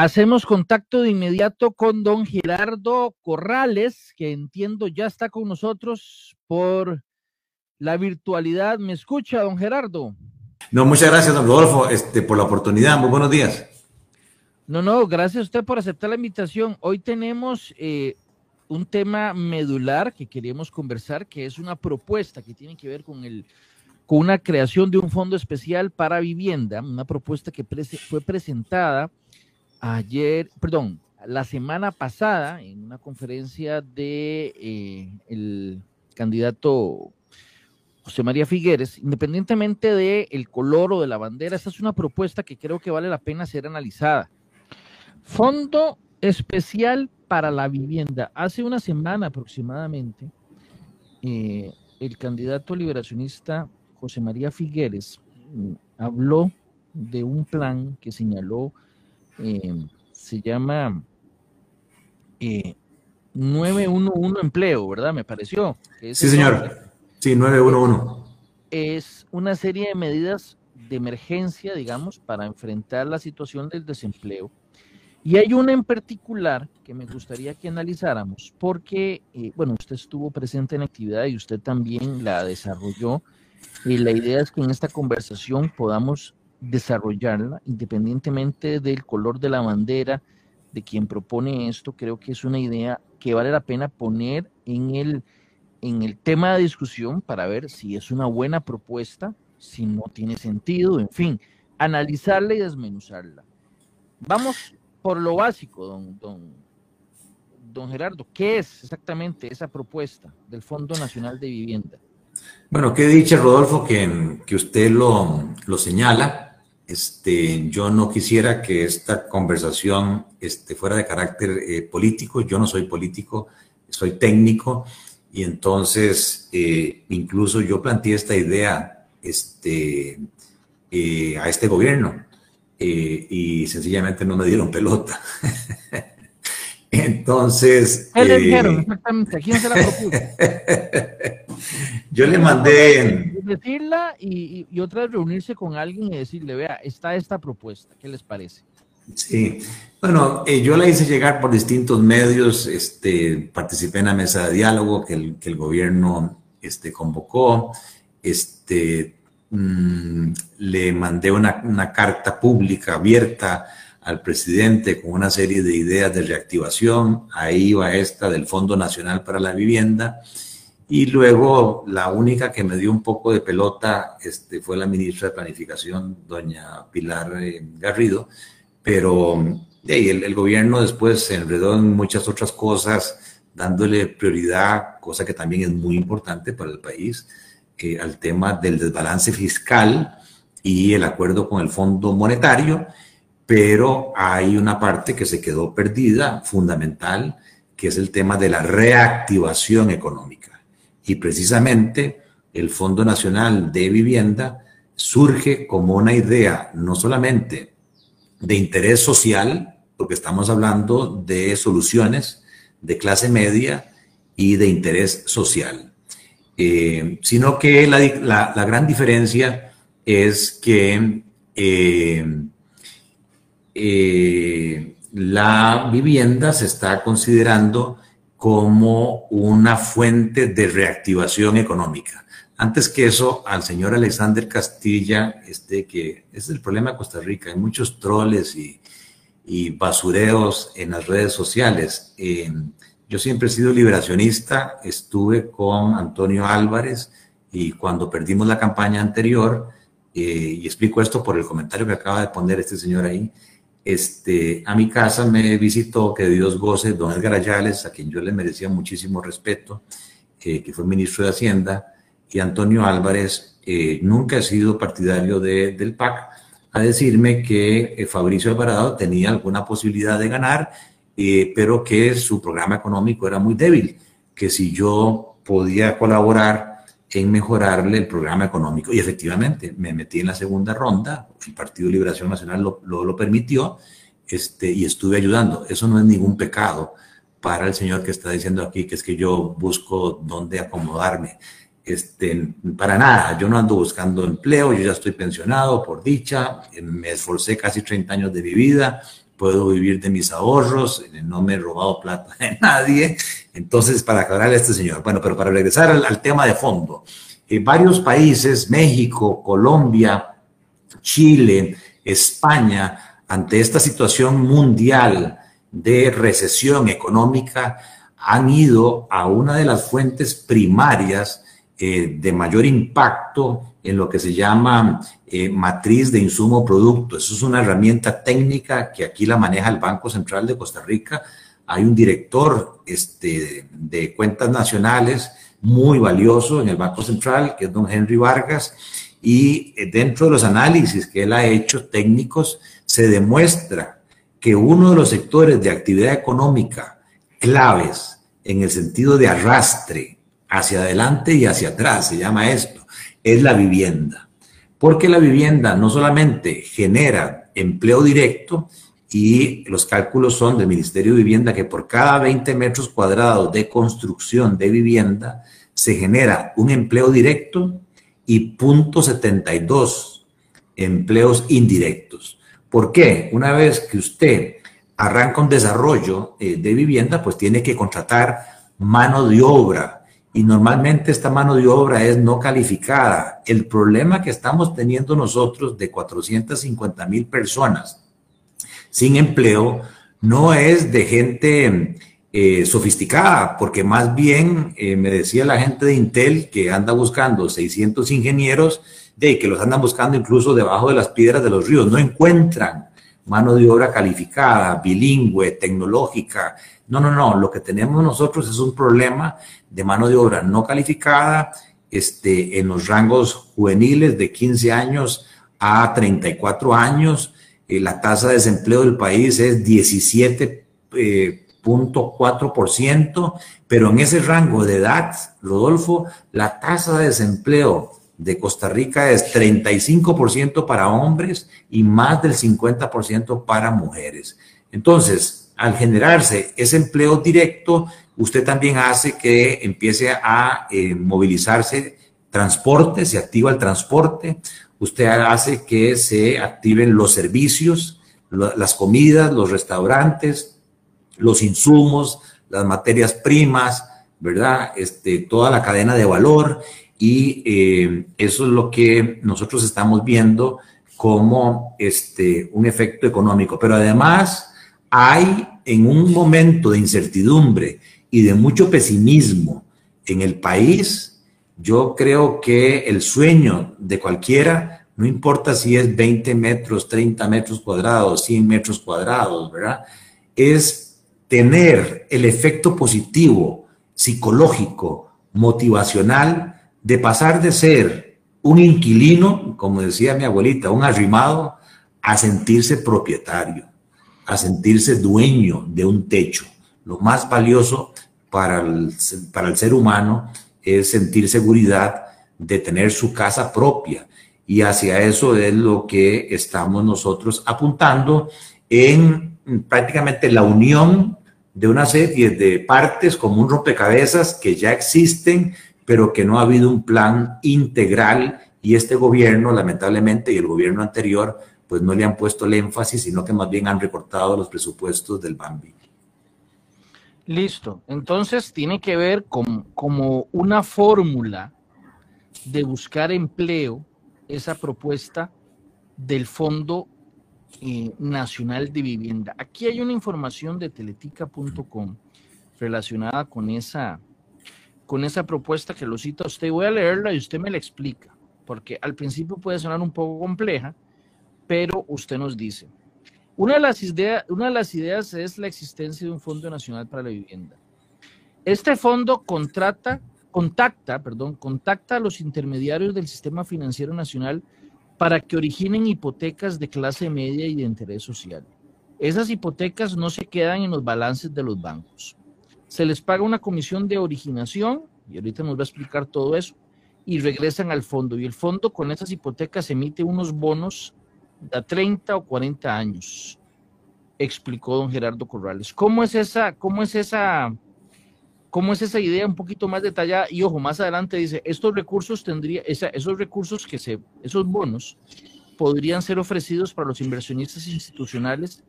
Hacemos contacto de inmediato con don Gerardo Corrales, que entiendo ya está con nosotros por la virtualidad. ¿Me escucha, don Gerardo? No, muchas gracias, don Rodolfo, este, por la oportunidad. Muy buenos días. No, no, gracias a usted por aceptar la invitación. Hoy tenemos eh, un tema medular que queríamos conversar, que es una propuesta que tiene que ver con el con una creación de un fondo especial para vivienda, una propuesta que fue presentada ayer, perdón, la semana pasada en una conferencia de eh, el candidato José María Figueres, independientemente del el color o de la bandera, esta es una propuesta que creo que vale la pena ser analizada. Fondo especial para la vivienda. Hace una semana aproximadamente, eh, el candidato liberacionista José María Figueres mm, habló de un plan que señaló eh, se llama 911 eh, Empleo, ¿verdad? Me pareció. sí, señor. Sí, 911. Es una serie de medidas de emergencia, digamos, para enfrentar la situación del desempleo. Y hay una en particular que me gustaría que analizáramos, porque, eh, bueno, usted estuvo presente en la actividad y usted también la desarrolló. Y la idea es que en esta conversación podamos desarrollarla independientemente del color de la bandera de quien propone esto. Creo que es una idea que vale la pena poner en el, en el tema de discusión para ver si es una buena propuesta, si no tiene sentido, en fin, analizarla y desmenuzarla. Vamos por lo básico, don, don, don Gerardo. ¿Qué es exactamente esa propuesta del Fondo Nacional de Vivienda? Bueno, qué dice Rodolfo, que, que usted lo, lo señala. Este, yo no quisiera que esta conversación este, fuera de carácter eh, político. Yo no soy político, soy técnico y entonces eh, incluso yo planteé esta idea este, eh, a este gobierno y sencillamente no me dieron pelota. entonces... ¿Qué le dijeron exactamente? ¿A quién se la propuso? Yo le mandé... Decirla y, y, otra vez reunirse con alguien y decirle, vea, está esta propuesta, ¿qué les parece? Sí, bueno, eh, yo la hice llegar por distintos medios, este, participé en la mesa de diálogo que el, que el gobierno este, convocó, este, mm, le mandé una, una carta pública abierta al presidente con una serie de ideas de reactivación, ahí va esta del Fondo Nacional para la Vivienda, y luego la única que me dio un poco de pelota este, fue la ministra de Planificación, doña Pilar eh, Garrido, pero el, el, gobierno después se enredó en muchas otras cosas, dándole prioridad, cosa que también es muy importante para el país, eh, al tema del desbalance fiscal y el acuerdo con el Fondo Monetario, pero hay una parte que se quedó perdida, fundamental, que es el tema de la reactivación económica. Y precisamente el Fondo Nacional de Vivienda surge como una idea no solamente de interés social, porque estamos hablando de soluciones de clase media y de interés social, eh, sino que la, gran diferencia es que eh, eh, la vivienda se está considerando como una fuente de reactivación económica. Antes que eso, al señor Alexander Castilla, este, que es el problema de Costa Rica, hay muchos troles y, y basureos en las redes sociales. yo siempre he sido liberacionista, estuve con Antonio Álvarez y cuando perdimos la campaña anterior, eh, y explico esto por el comentario que acaba de poner este señor ahí, este, a mi casa me visitó, que Dios goce, don Edgar Ayales, a quien yo le merecía muchísimo respeto, eh, que fue ministro de Hacienda, y Antonio Álvarez, eh, nunca ha sido partidario de, del PAC, a decirme que eh, Fabricio Alvarado tenía alguna posibilidad de ganar, pero que su programa económico era muy débil, que si yo podía colaborar en mejorarle el programa económico. Y efectivamente, me metí en la segunda ronda, el Partido Liberación Nacional lo, lo, permitió, este, y estuve ayudando. Eso no es ningún pecado para el señor que está diciendo aquí que es que yo busco dónde acomodarme. Este, para nada, yo no ando buscando empleo, yo ya estoy pensionado por dicha, me esforcé casi 30 años de mi vida puedo vivir de mis ahorros, no me he robado plata de nadie. Entonces, para aclarar a este señor, bueno, pero para regresar al, tema de fondo, eh, varios países, México, Colombia, Chile, España, ante esta situación mundial de recesión económica, han ido a una de las fuentes primarias eh, de mayor impacto en lo que se llama eh, matriz de insumo producto. Eso es una herramienta técnica que aquí la maneja el Banco Central de Costa Rica. Hay un director este, de cuentas nacionales muy valioso en el Banco Central, que es don Henry Vargas, y eh, dentro de los análisis que él ha hecho técnicos, se demuestra que uno de los sectores de actividad económica claves en el sentido de arrastre hacia adelante y hacia atrás, se llama esto, es la vivienda. Porque la vivienda no solamente genera empleo directo, y los cálculos son del Ministerio de Vivienda que por cada 20 metros cuadrados de construcción de vivienda se genera un empleo directo y 0.72 empleos indirectos. ¿Por qué? Una vez que usted arranca un desarrollo eh, de vivienda, pues tiene que contratar mano de obra y normalmente esta mano de obra es no calificada. El problema que estamos teniendo nosotros de 450 mil personas sin empleo no es de gente eh, sofisticada, porque más bien eh, me decía la gente de Intel que anda buscando 600 ingenieros, de que los andan buscando incluso debajo de las piedras de los ríos, no encuentran mano de obra calificada, bilingüe, tecnológica, no, no, no. Lo que tenemos nosotros es un problema de mano de obra no calificada este, en los rangos juveniles de 15 años a 34 años. Eh, la tasa de desempleo del país es 17.4%, eh, pero en ese rango de edad, Rodolfo, la tasa de desempleo de Costa Rica es 35% para hombres y más del 50% para mujeres. Entonces, al generarse ese empleo directo, usted también hace que empiece a eh, movilizarse transporte, se activa el transporte, usted hace que se activen los servicios, las comidas, los restaurantes, los insumos, las materias primas, ¿verdad? Este, toda la cadena de valor y eh, eso es lo que nosotros estamos viendo como este, un efecto económico. Pero además, hay en un momento de incertidumbre y de mucho pesimismo en el país, yo creo que el sueño de cualquiera, no importa si es 20 metros, 30 metros cuadrados, 100 metros cuadrados, ¿verdad? Es tener el efecto positivo, psicológico, motivacional, de pasar de ser un inquilino, como decía mi abuelita, un arrimado, a sentirse propietario a sentirse dueño de un techo. Lo más valioso para el, para el ser humano es sentir seguridad de tener su casa propia. Y hacia eso es lo que estamos nosotros apuntando en prácticamente la unión de una serie de partes como un rompecabezas que ya existen, pero que no ha habido un plan integral y este gobierno, lamentablemente, y el gobierno anterior, pues no le han puesto el énfasis, sino que más bien han recortado los presupuestos del Bambi. Listo. Entonces tiene que ver con como una fórmula de buscar empleo, esa propuesta del Fondo eh, Nacional de Vivienda. Aquí hay una información de teletica.com relacionada con esa, con esa propuesta que lo cita usted. Voy a leerla y usted me la explica, porque al principio puede sonar un poco compleja, pero usted nos dice, una de, las ideas, es la existencia de un Fondo Nacional para la Vivienda. Este fondo contrata, contacta, perdón, contacta a los intermediarios del sistema financiero nacional para que originen hipotecas de clase media y de interés social. Esas hipotecas no se quedan en los balances de los bancos. Se les paga una comisión de originación, y ahorita nos va a explicar todo eso, y regresan al fondo. Y el fondo con esas hipotecas emite unos bonos de 30 o 40 años, explicó don Gerardo Corrales. ¿Cómo es esa, cómo es esa, cómo es esa idea un poquito más detallada? Y ojo, más adelante dice, estos recursos tendría, esos recursos que se, esos bonos podrían ser ofrecidos para los inversionistas institucionales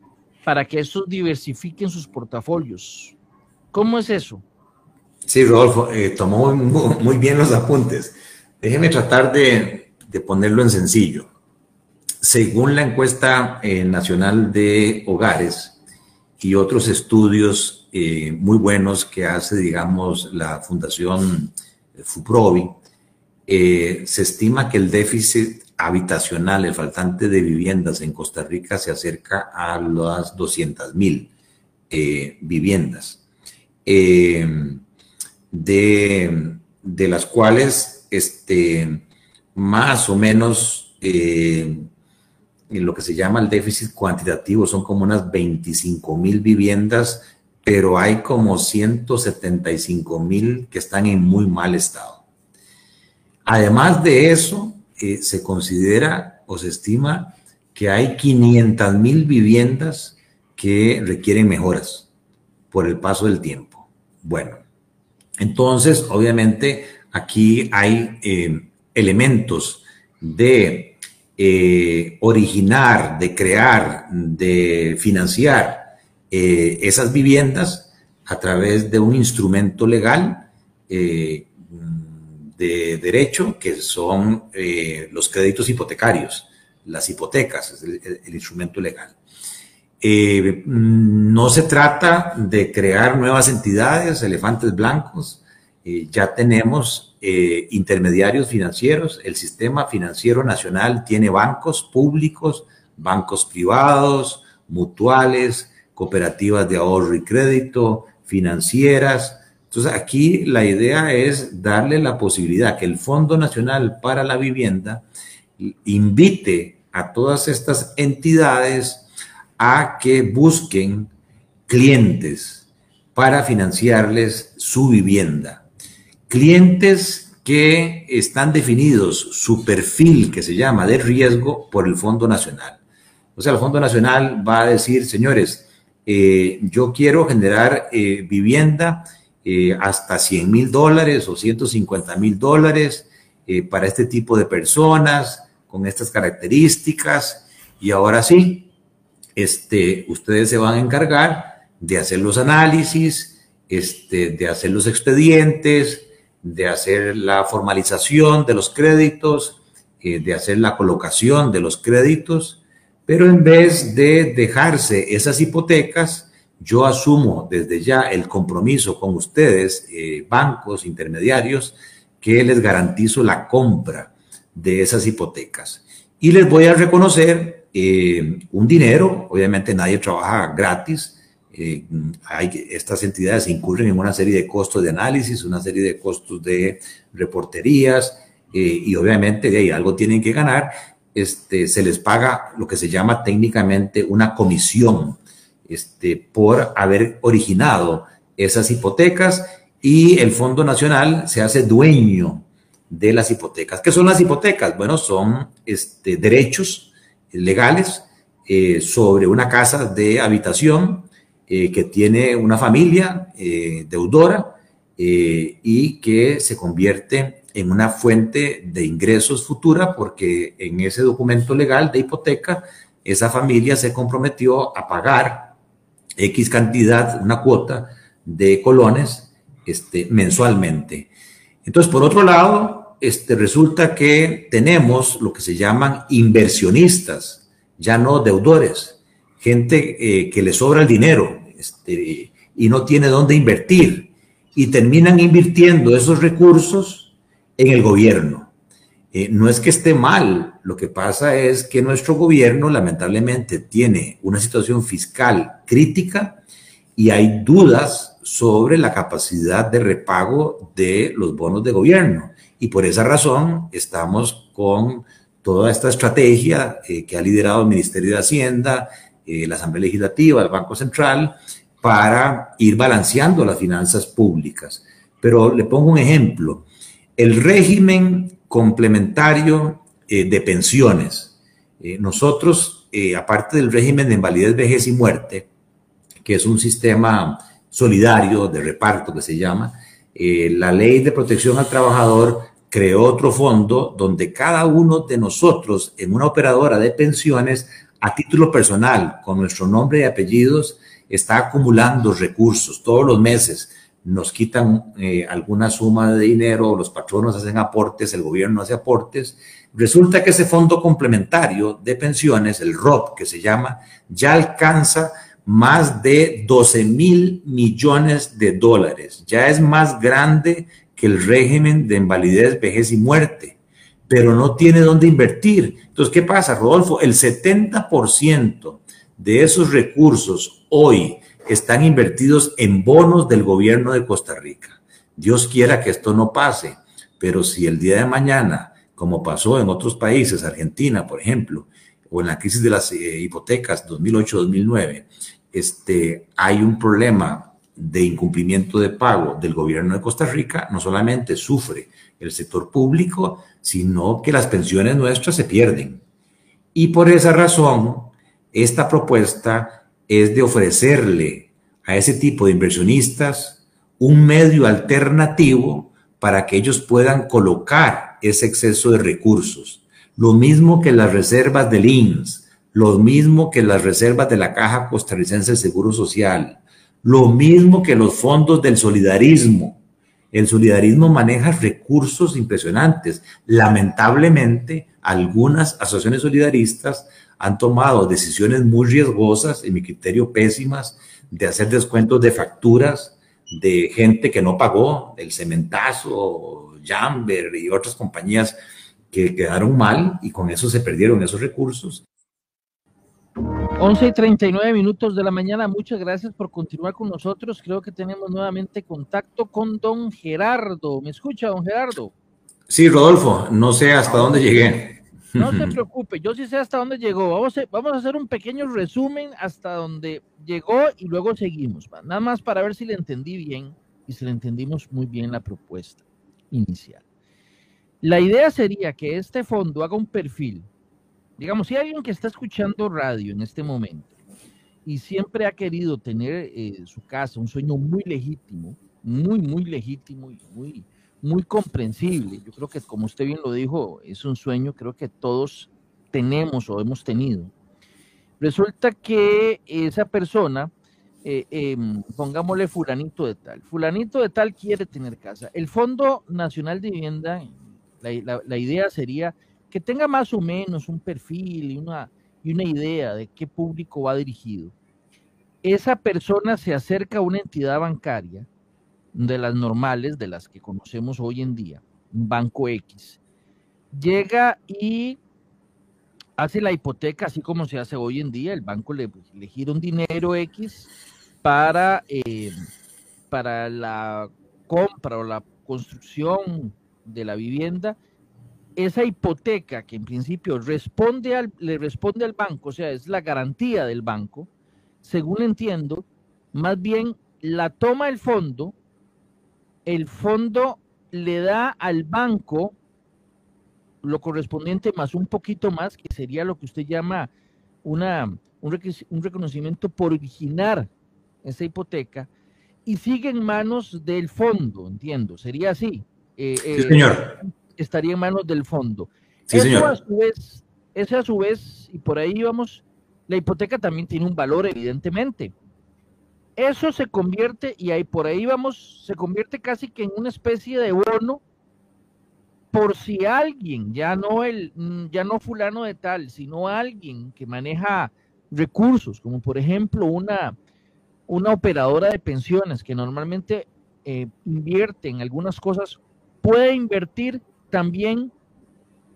para que estos diversifiquen sus portafolios. ¿Cómo es eso? Sí, Rodolfo, eh, tomó muy, bien los apuntes. Déjeme tratar de, ponerlo en sencillo. Según la encuesta eh, nacional de hogares y otros estudios eh, muy buenos que hace, digamos, la Fundación FUPROVI, se estima que el déficit habitacional, el faltante de viviendas en Costa Rica se acerca a las 200 mil viviendas. Eh, de, las cuales este, más o menos eh, en lo que se llama el déficit cuantitativo son como unas 25 mil viviendas, pero hay como 175 mil que están en muy mal estado. Además de eso, eh, se considera o se estima que hay 500 mil viviendas que requieren mejoras por el paso del tiempo. Bueno, entonces, obviamente, aquí hay eh, elementos de eh, originar, de crear, de financiar eh, esas viviendas a través de un instrumento legal de derecho, que son los créditos hipotecarios, las hipotecas, es el instrumento legal. Eh, no se trata de crear nuevas entidades, elefantes blancos. Eh, ya tenemos eh, intermediarios financieros. El sistema financiero nacional tiene bancos públicos, bancos privados, mutuales, cooperativas de ahorro y crédito, financieras. Entonces aquí la idea es darle la posibilidad que el Fondo Nacional para la Vivienda invite a todas estas entidades a que busquen clientes para financiarles su vivienda. Clientes que están definidos, su perfil que se llama de riesgo por el Fondo Nacional. O sea, el Fondo Nacional va a decir, señores, eh, yo quiero generar eh, vivienda eh, hasta 100 mil dólares o 150 mil dólares para este tipo de personas, con estas características. Y ahora sí, este, ustedes se van a encargar de hacer los análisis, este, de hacer los expedientes, de hacer la formalización de los créditos, eh, de hacer la colocación de los créditos, pero en vez de dejarse esas hipotecas, yo asumo desde ya el compromiso con ustedes, eh, bancos, intermediarios, que les garantizo la compra de esas hipotecas. Y les voy a reconocer eh, un dinero, obviamente nadie trabaja gratis, eh, hay, estas entidades incurren en una serie de costos de análisis, una serie de costos de reporterías eh, y obviamente de ahí algo tienen que ganar, este, se les paga lo que se llama técnicamente una comisión este, por haber originado esas hipotecas y el Fondo Nacional se hace dueño de las hipotecas. ¿Qué son las hipotecas? Bueno, son este, derechos legales eh, sobre una casa de habitación eh, que tiene una familia eh, deudora y que se convierte en una fuente de ingresos futura porque en ese documento legal de hipoteca esa familia se comprometió a pagar X cantidad, una cuota de colones este, mensualmente. Entonces, por otro lado, este, resulta que tenemos lo que se llaman inversionistas, ya no deudores, gente eh, que le sobra el dinero este, y no tiene dónde invertir y terminan invirtiendo esos recursos en el gobierno. Eh, no es que esté mal, lo que pasa es que nuestro gobierno lamentablemente tiene una situación fiscal crítica y hay dudas sobre la capacidad de repago de los bonos de gobierno. Y por esa razón estamos con toda esta estrategia eh, que ha liderado el Ministerio de Hacienda, eh, la Asamblea Legislativa, el Banco Central, para ir balanceando las finanzas públicas. Pero le pongo un ejemplo. El régimen complementario eh, de pensiones. nosotros, aparte del régimen de invalidez, vejez y muerte, que es un sistema solidario de reparto que se llama, la ley de protección al trabajador creó otro fondo donde cada uno de nosotros en una operadora de pensiones a título personal, con nuestro nombre y apellidos, está acumulando recursos todos los meses. Nos quitan eh, alguna suma de dinero, los patronos hacen aportes, el gobierno hace aportes. Resulta que ese fondo complementario de pensiones, el ROP que se llama, ya alcanza más de 12 mil millones de dólares. Ya es más grande que el régimen de invalidez, vejez y muerte, pero no tiene dónde invertir. Entonces, ¿qué pasa, Rodolfo? El 70% de esos recursos hoy están invertidos en bonos del gobierno de Costa Rica. Dios quiera que esto no pase, pero si el día de mañana, como pasó en otros países, Argentina, por ejemplo, o en la crisis de las eh, hipotecas 2008-2009, este, hay un problema de incumplimiento de pago del gobierno de Costa Rica, no solamente sufre el sector público, sino que las pensiones nuestras se pierden. Y por esa razón, esta propuesta es de ofrecerle a ese tipo de inversionistas un medio alternativo para que ellos puedan colocar ese exceso de recursos. Lo mismo que las reservas del INS, lo mismo que las reservas de la Caja Costarricense de Seguro Social, lo mismo que los fondos del solidarismo. El solidarismo maneja recursos impresionantes. Lamentablemente, algunas asociaciones solidaristas han tomado decisiones muy riesgosas, en mi criterio pésimas, de hacer descuentos de facturas de gente que no pagó, el cementazo, Jamber y otras compañías que quedaron mal y con eso se perdieron esos recursos. 11 y 39 minutos de la mañana. Muchas gracias por continuar con nosotros. Creo que tenemos nuevamente contacto con don Gerardo. ¿Me escucha, don Gerardo? Sí, Rodolfo. No sé hasta dónde llegué. No se preocupe, yo sí sé hasta dónde llegó. Vamos a, vamos a hacer un pequeño resumen hasta donde llegó y luego seguimos. Nada más para ver si le entendí bien y si le entendimos muy bien la propuesta inicial. La idea sería que este fondo haga un perfil Digamos, si hay alguien que está escuchando radio en este momento y siempre ha querido tener eh, su casa, un sueño muy legítimo, muy, muy legítimo y muy, muy comprensible. Yo creo que, como usted bien lo dijo, es un sueño, creo que todos tenemos o hemos tenido. Resulta que esa persona, eh, em, pongámosle fulanito de tal, fulanito de tal quiere tener casa. El Fondo Nacional de Vivienda, la idea sería que tenga más o menos un perfil y una, y una idea de qué público va dirigido, esa persona se acerca a una entidad bancaria de las normales, de las que conocemos hoy en día, un banco X, llega y hace la hipoteca así como se hace hoy en día, el banco le, le gira un dinero X para, eh, para la compra o la construcción de la vivienda esa hipoteca que en principio responde al, le responde al banco, o sea, es la garantía del banco, según entiendo, más bien la toma el fondo, el fondo le da al banco lo correspondiente más un poquito más, que sería lo que usted llama una, un, reconocimiento por originar esa hipoteca, y sigue en manos del fondo, entiendo, sería así. Eh, sí, eh, señor estaría en manos del fondo. eso a su vez, ese a su vez, y por ahí vamos, la hipoteca también tiene un valor, evidentemente. Eso se convierte, y ahí por ahí vamos, se convierte casi que en una especie de bono por si alguien, ya no el, ya no fulano de tal, sino alguien que maneja recursos, como por ejemplo una, una operadora de pensiones que normalmente eh, invierte en algunas cosas, puede invertir también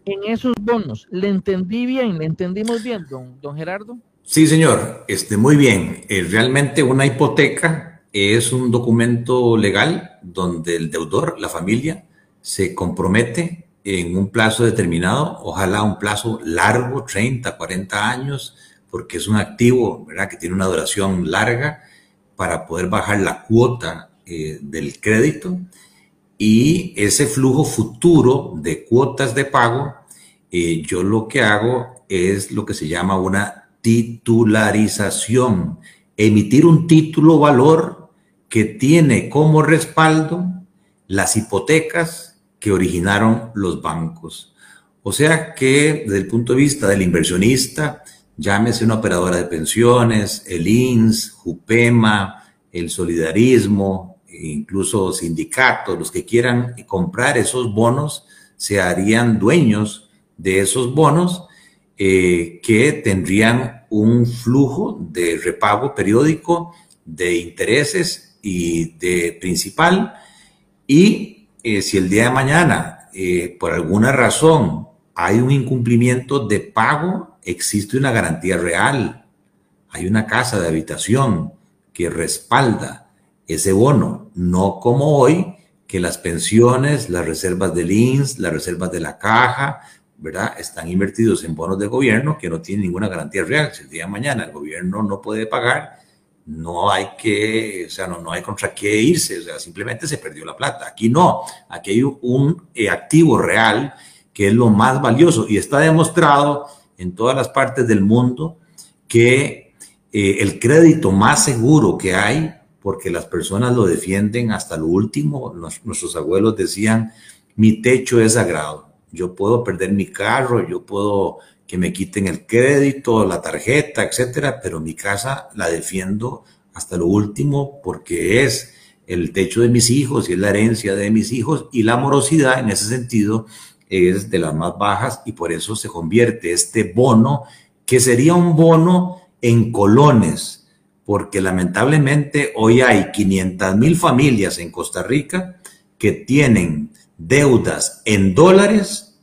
en esos bonos. ¿Le entendí bien? ¿Le entendimos bien, don, don Gerardo? Sí, señor. Este, muy bien. Eh, realmente una hipoteca es un documento legal donde el deudor, la familia, se compromete en un plazo determinado, ojalá un plazo largo, 30, 40 años, porque es un activo ¿verdad? que tiene una duración larga para poder bajar la cuota eh, del crédito y ese flujo futuro de cuotas de pago, eh, yo lo que hago es lo que se llama una titularización, emitir un título valor que tiene como respaldo las hipotecas que originaron los bancos. O sea que desde el punto de vista del inversionista, llámese una operadora de pensiones, el INS, JUPEMA, el solidarismo, incluso sindicatos, los que quieran comprar esos bonos, se harían dueños de esos bonos eh, que tendrían un flujo de repago periódico de intereses y de principal. Y eh, si el día de mañana, eh, por alguna razón, hay un incumplimiento de pago, existe una garantía real. Hay una casa de habitación que respalda ese bono, no como hoy que las pensiones, las reservas del INS, las reservas de la caja, ¿verdad? Están invertidos en bonos de gobierno que no tienen ninguna garantía real. Si el día de mañana el gobierno no puede pagar, no hay que, o sea, no, no hay contra qué irse, o sea, simplemente se perdió la plata. Aquí no, aquí hay un eh, activo real que es lo más valioso y está demostrado en todas las partes del mundo que eh, el crédito más seguro que hay, porque las personas lo defienden hasta lo último, nuestros abuelos decían, mi techo es sagrado, yo puedo perder mi carro, yo puedo que me quiten el crédito, la tarjeta, etcétera, pero mi casa la defiendo hasta lo último porque es el techo de mis hijos y es la herencia de mis hijos y la morosidad en ese sentido es de las más bajas y por eso se convierte este bono que sería un bono en colones, porque lamentablemente hoy hay 500 mil familias en Costa Rica que tienen deudas en dólares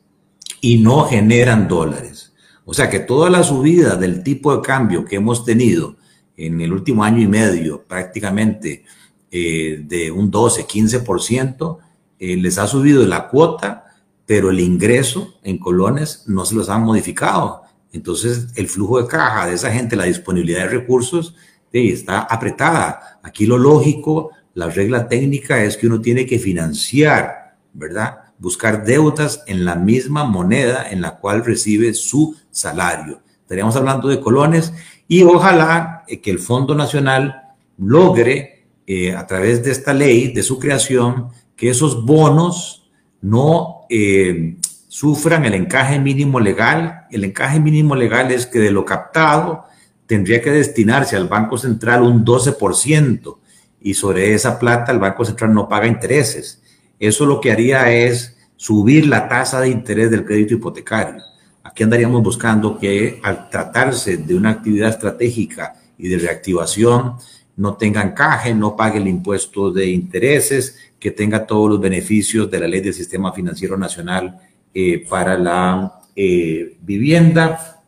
y no generan dólares. O sea que toda la subida del tipo de cambio que hemos tenido en el último año y medio, prácticamente eh, de un 12, 15%, eh, les ha subido la cuota, pero el ingreso en colones no se los han modificado. Entonces, el flujo de caja de esa gente, la disponibilidad de recursos, está apretada. Aquí lo lógico, la regla técnica es que uno tiene que financiar, ¿verdad? Buscar deudas en la misma moneda en la cual recibe su salario. Estaríamos hablando de colones y ojalá eh, que el Fondo Nacional logre, eh, a través de esta ley, de su creación, que esos bonos no eh, sufran el encaje mínimo legal. El encaje mínimo legal es que de lo captado tendría que destinarse al Banco Central un 12% y sobre esa plata el Banco Central no paga intereses. Eso lo que haría es subir la tasa de interés del crédito hipotecario. Aquí andaríamos buscando que al tratarse de una actividad estratégica y de reactivación, no tenga encaje, no pague el impuesto de intereses, que tenga todos los beneficios de la ley del sistema financiero nacional eh, para la eh, vivienda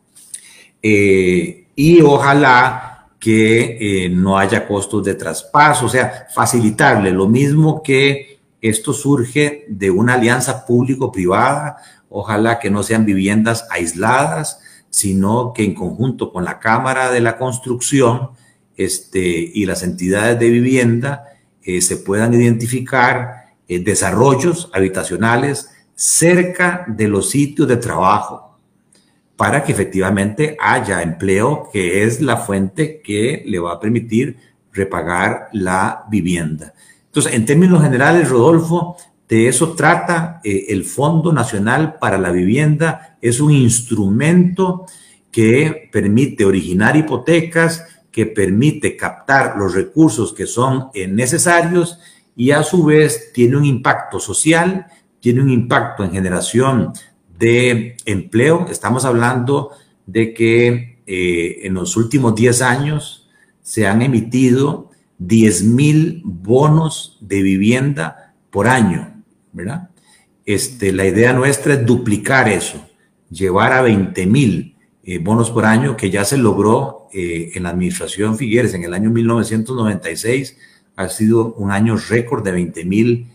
eh, y ojalá que no haya costos de traspaso, o sea, facilitarle lo mismo que esto surge de una alianza público-privada, ojalá que no sean viviendas aisladas, sino que en conjunto con la Cámara de la Construcción este, y las entidades de vivienda se puedan identificar desarrollos habitacionales cerca de los sitios de trabajo para que efectivamente haya empleo, que es la fuente que le va a permitir repagar la vivienda. Entonces, en términos generales, Rodolfo, de eso trata eh, el Fondo Nacional para la Vivienda. Es un instrumento que permite originar hipotecas, que permite captar los recursos que son necesarios y a su vez tiene un impacto social tiene un impacto en generación de empleo. Estamos hablando de que eh, en los últimos 10 años se han emitido 10 mil bonos de vivienda por año, ¿verdad? Este, la idea nuestra es duplicar eso, llevar a 20 mil eh, bonos por año, que ya se logró eh, en la administración Figueres en el año 1996. Ha sido un año récord de 20 mil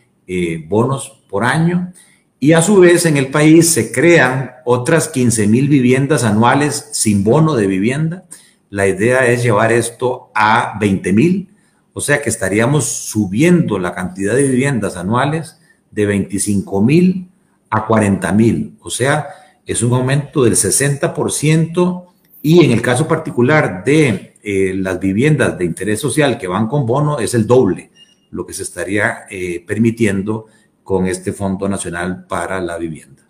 bonos por año y a su vez en el país se crean otras 15 mil viviendas anuales sin bono de vivienda. La idea es llevar esto a 20 mil, o sea que estaríamos subiendo la cantidad de viviendas anuales de 25 mil a 40 mil, o sea, es un aumento del 60% y en el caso particular de eh, las viviendas de interés social que van con bono es el doble lo que se estaría eh, permitiendo con este Fondo Nacional para la Vivienda.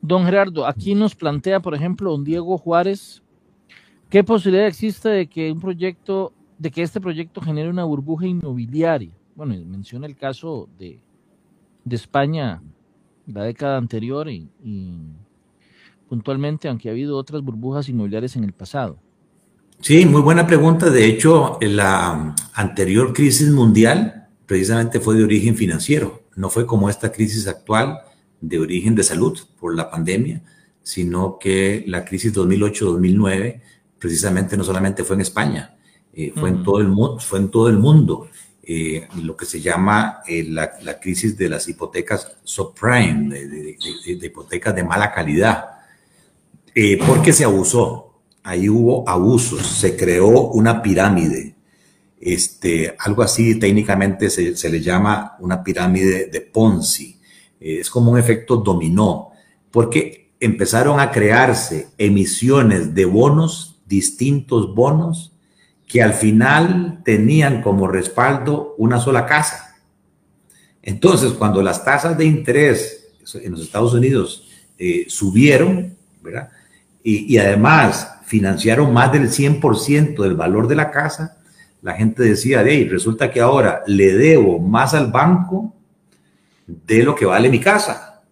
Don Gerardo, aquí nos plantea, por ejemplo, don Diego Juárez, ¿Qué posibilidad existe de que un proyecto, de que este proyecto genere una burbuja inmobiliaria? Bueno, menciona el caso de, de España la década anterior y, puntualmente, aunque ha habido otras burbujas inmobiliarias en el pasado. Sí, muy buena pregunta. De hecho, la anterior crisis mundial precisamente fue de origen financiero. No fue como esta crisis actual de origen de salud por la pandemia, sino que la crisis 2008-2009 precisamente no solamente fue en España, eh, fue, en todo el mundo, fue en todo el mundo. Eh, lo que se llama eh, la, crisis de las hipotecas subprime, de, hipotecas de mala calidad, porque se abusó. Ahí hubo abusos, se creó una pirámide, este, algo así técnicamente se, le llama una pirámide de Ponzi. es como un efecto dominó, porque empezaron a crearse emisiones de bonos distintos bonos que al final tenían como respaldo una sola casa. Entonces, cuando las tasas de interés en los Estados Unidos eh, subieron, ¿verdad? Y, además financiaron más del 100% del valor de la casa, la gente decía, hey, resulta que ahora le debo más al banco de lo que vale mi casa.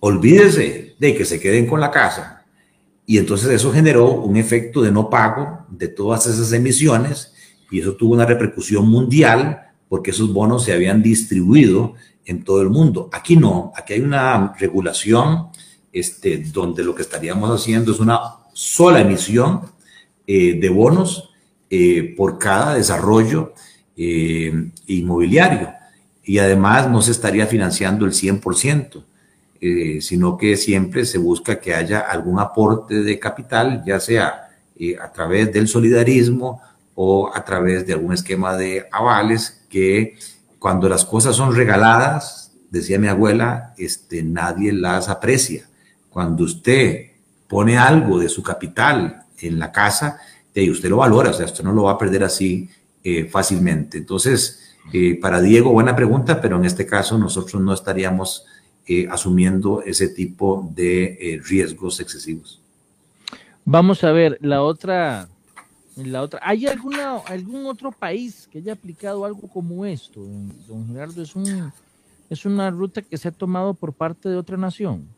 Olvídese de que se queden con la casa y entonces eso generó un efecto de no pago de todas esas emisiones y eso tuvo una repercusión mundial porque esos bonos se habían distribuido en todo el mundo. Aquí no, aquí hay una regulación este, donde lo que estaríamos haciendo es una sola emisión eh, de bonos eh, por cada desarrollo eh, inmobiliario y además no se estaría financiando el 100%. Eh, sino que siempre se busca que haya algún aporte de capital, ya sea eh, a través del solidarismo o a través de algún esquema de avales que cuando las cosas son regaladas, decía mi abuela, este, nadie las aprecia. Cuando usted pone algo de su capital en la casa, y usted lo valora, o sea, usted no lo va a perder así eh, fácilmente. Entonces, para Diego, buena pregunta, pero en este caso nosotros no estaríamos eh, asumiendo ese tipo de eh, riesgos excesivos. Vamos a ver, la otra, la otra, ¿hay alguna, algún otro país que haya aplicado algo como esto, don Gerardo? ¿Es, un, ¿Es una ruta que se ha tomado por parte de otra nación?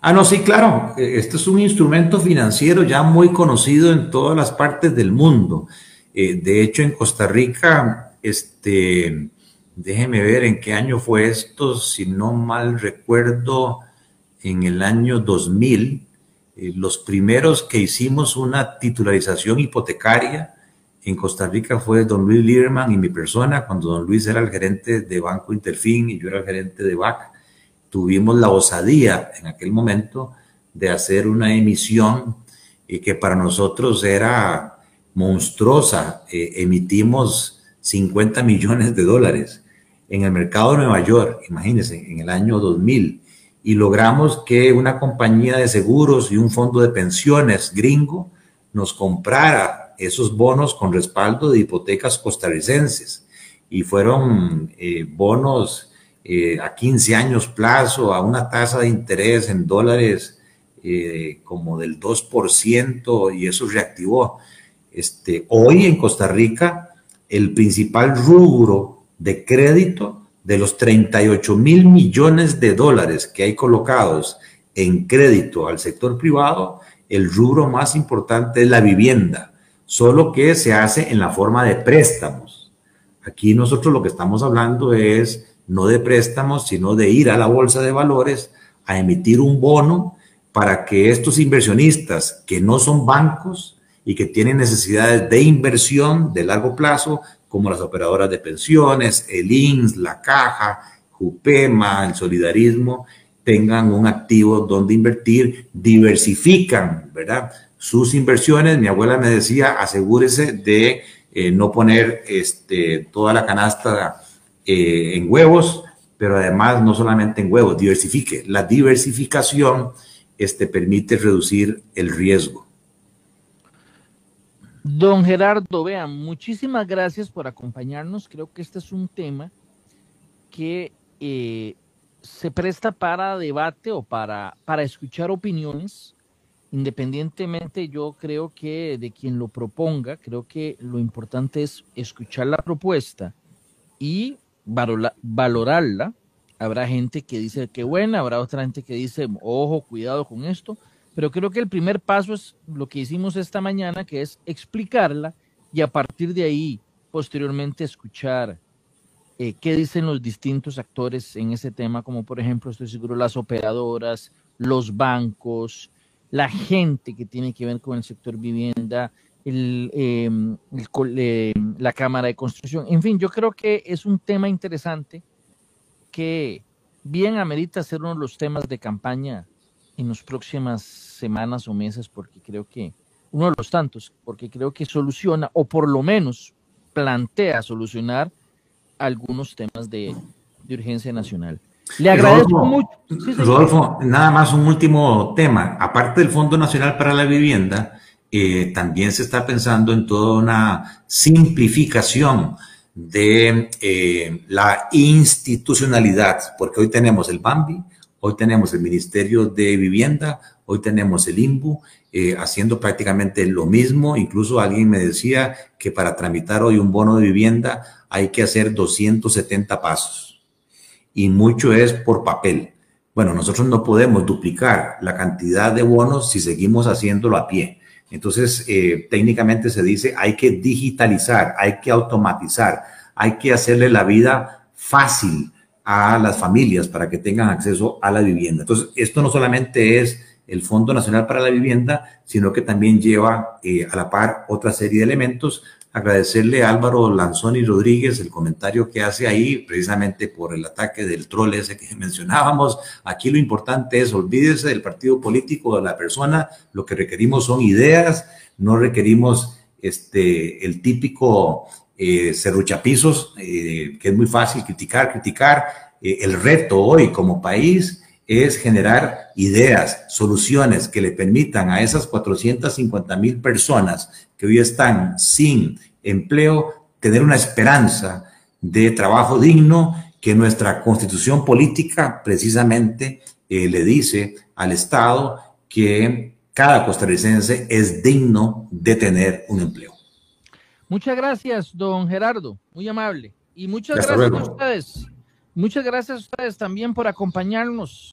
Ah, no, sí, claro. Este es un instrumento financiero ya muy conocido en todas las partes del mundo. Eh, de hecho, en Costa Rica, este, déjeme ver en qué año fue esto, si no mal recuerdo, en el año 2000, eh, los primeros que hicimos una titularización hipotecaria en Costa Rica fue don Luis Lieberman y mi persona, cuando don Luis era el gerente de Banco Interfin y yo era el gerente de BAC, tuvimos la osadía en aquel momento de hacer una emisión y que para nosotros era monstruosa. Eh, emitimos 50 millones de dólares en el mercado de Nueva York, imagínense, en el año 2000, y logramos que una compañía de seguros y un fondo de pensiones gringo nos comprara esos bonos con respaldo de hipotecas costarricenses. Y fueron eh, bonos eh, a 15 años plazo, a una tasa de interés en dólares eh, como del 2%, y eso reactivó. Este, hoy en Costa Rica, el principal rubro de crédito de los 38 mil millones de dólares que hay colocados en crédito al sector privado, el rubro más importante es la vivienda, solo que se hace en la forma de préstamos. Aquí nosotros lo que estamos hablando es no de préstamos, sino de ir a la bolsa de valores a emitir un bono para que estos inversionistas que no son bancos y que tienen necesidades de inversión de largo plazo como las operadoras de pensiones, el INS, la Caja, Jupema, el Solidarismo, tengan un activo donde invertir, diversifican, ¿verdad? Sus inversiones, mi abuela me decía, asegúrese de eh, no poner este, toda la canasta eh, en huevos, pero además no solamente en huevos, diversifique. La diversificación este, permite reducir el riesgo. Don Gerardo, vean, muchísimas gracias por acompañarnos. Creo que este es un tema que eh, se presta para debate o para, para escuchar opiniones independientemente yo creo que de quien lo proponga, creo que lo importante es escuchar la propuesta y valorarla. Habrá gente que dice que buena, habrá otra gente que dice, ojo, cuidado con esto, pero creo que el primer paso es lo que hicimos esta mañana, que es explicarla y a partir de ahí, posteriormente, escuchar eh, qué dicen los distintos actores en ese tema, como por ejemplo, estoy seguro, las operadoras, los bancos, la gente que tiene que ver con el sector vivienda, el, em, em, la Cámara de Construcción. En fin, yo creo que es un tema interesante que bien amerita ser uno de los temas de campaña en las próximas semanas o meses, porque creo que, uno de los tantos, porque creo que soluciona, o por lo menos plantea solucionar algunos temas de, de urgencia nacional. Le agradezco mucho. Rodolfo, nada más un último tema. Aparte del Fondo Nacional para la Vivienda, eh, también se está pensando en toda una simplificación de eh, la institucionalidad, porque hoy tenemos el BAMBI, hoy tenemos el Ministerio de Vivienda, hoy tenemos el INBU, eh, haciendo prácticamente lo mismo. Incluso alguien me decía que para tramitar hoy un bono de vivienda hay que hacer 270 pasos y mucho es por papel. Bueno, nosotros no podemos duplicar la cantidad de bonos si seguimos haciéndolo a pie. Entonces, eh, técnicamente se dice, hay que digitalizar, hay que automatizar, hay que hacerle la vida fácil a las familias para que tengan acceso a la vivienda. Entonces, esto no solamente es el Fondo Nacional para la Vivienda, sino que también lleva eh, a la par otra serie de elementos agradecerle a Álvaro Lanzoni Rodríguez el comentario que hace ahí, precisamente por el ataque del troll ese que mencionábamos. Aquí lo importante es olvídese del partido político de la persona, lo que requerimos son ideas, no requerimos este, el típico eh, cerruchapisos, eh, que es muy fácil criticar, criticar. Eh, el reto hoy como país es generar ideas, soluciones que le permitan a esas 450 mil personas que hoy están sin empleo tener una esperanza de trabajo digno que nuestra constitución política precisamente eh, le dice al Estado que cada costarricense es digno de tener un empleo. Muchas gracias, don Gerardo, muy amable. Y muchas gracias a ustedes. Muchas gracias a ustedes también por acompañarnos.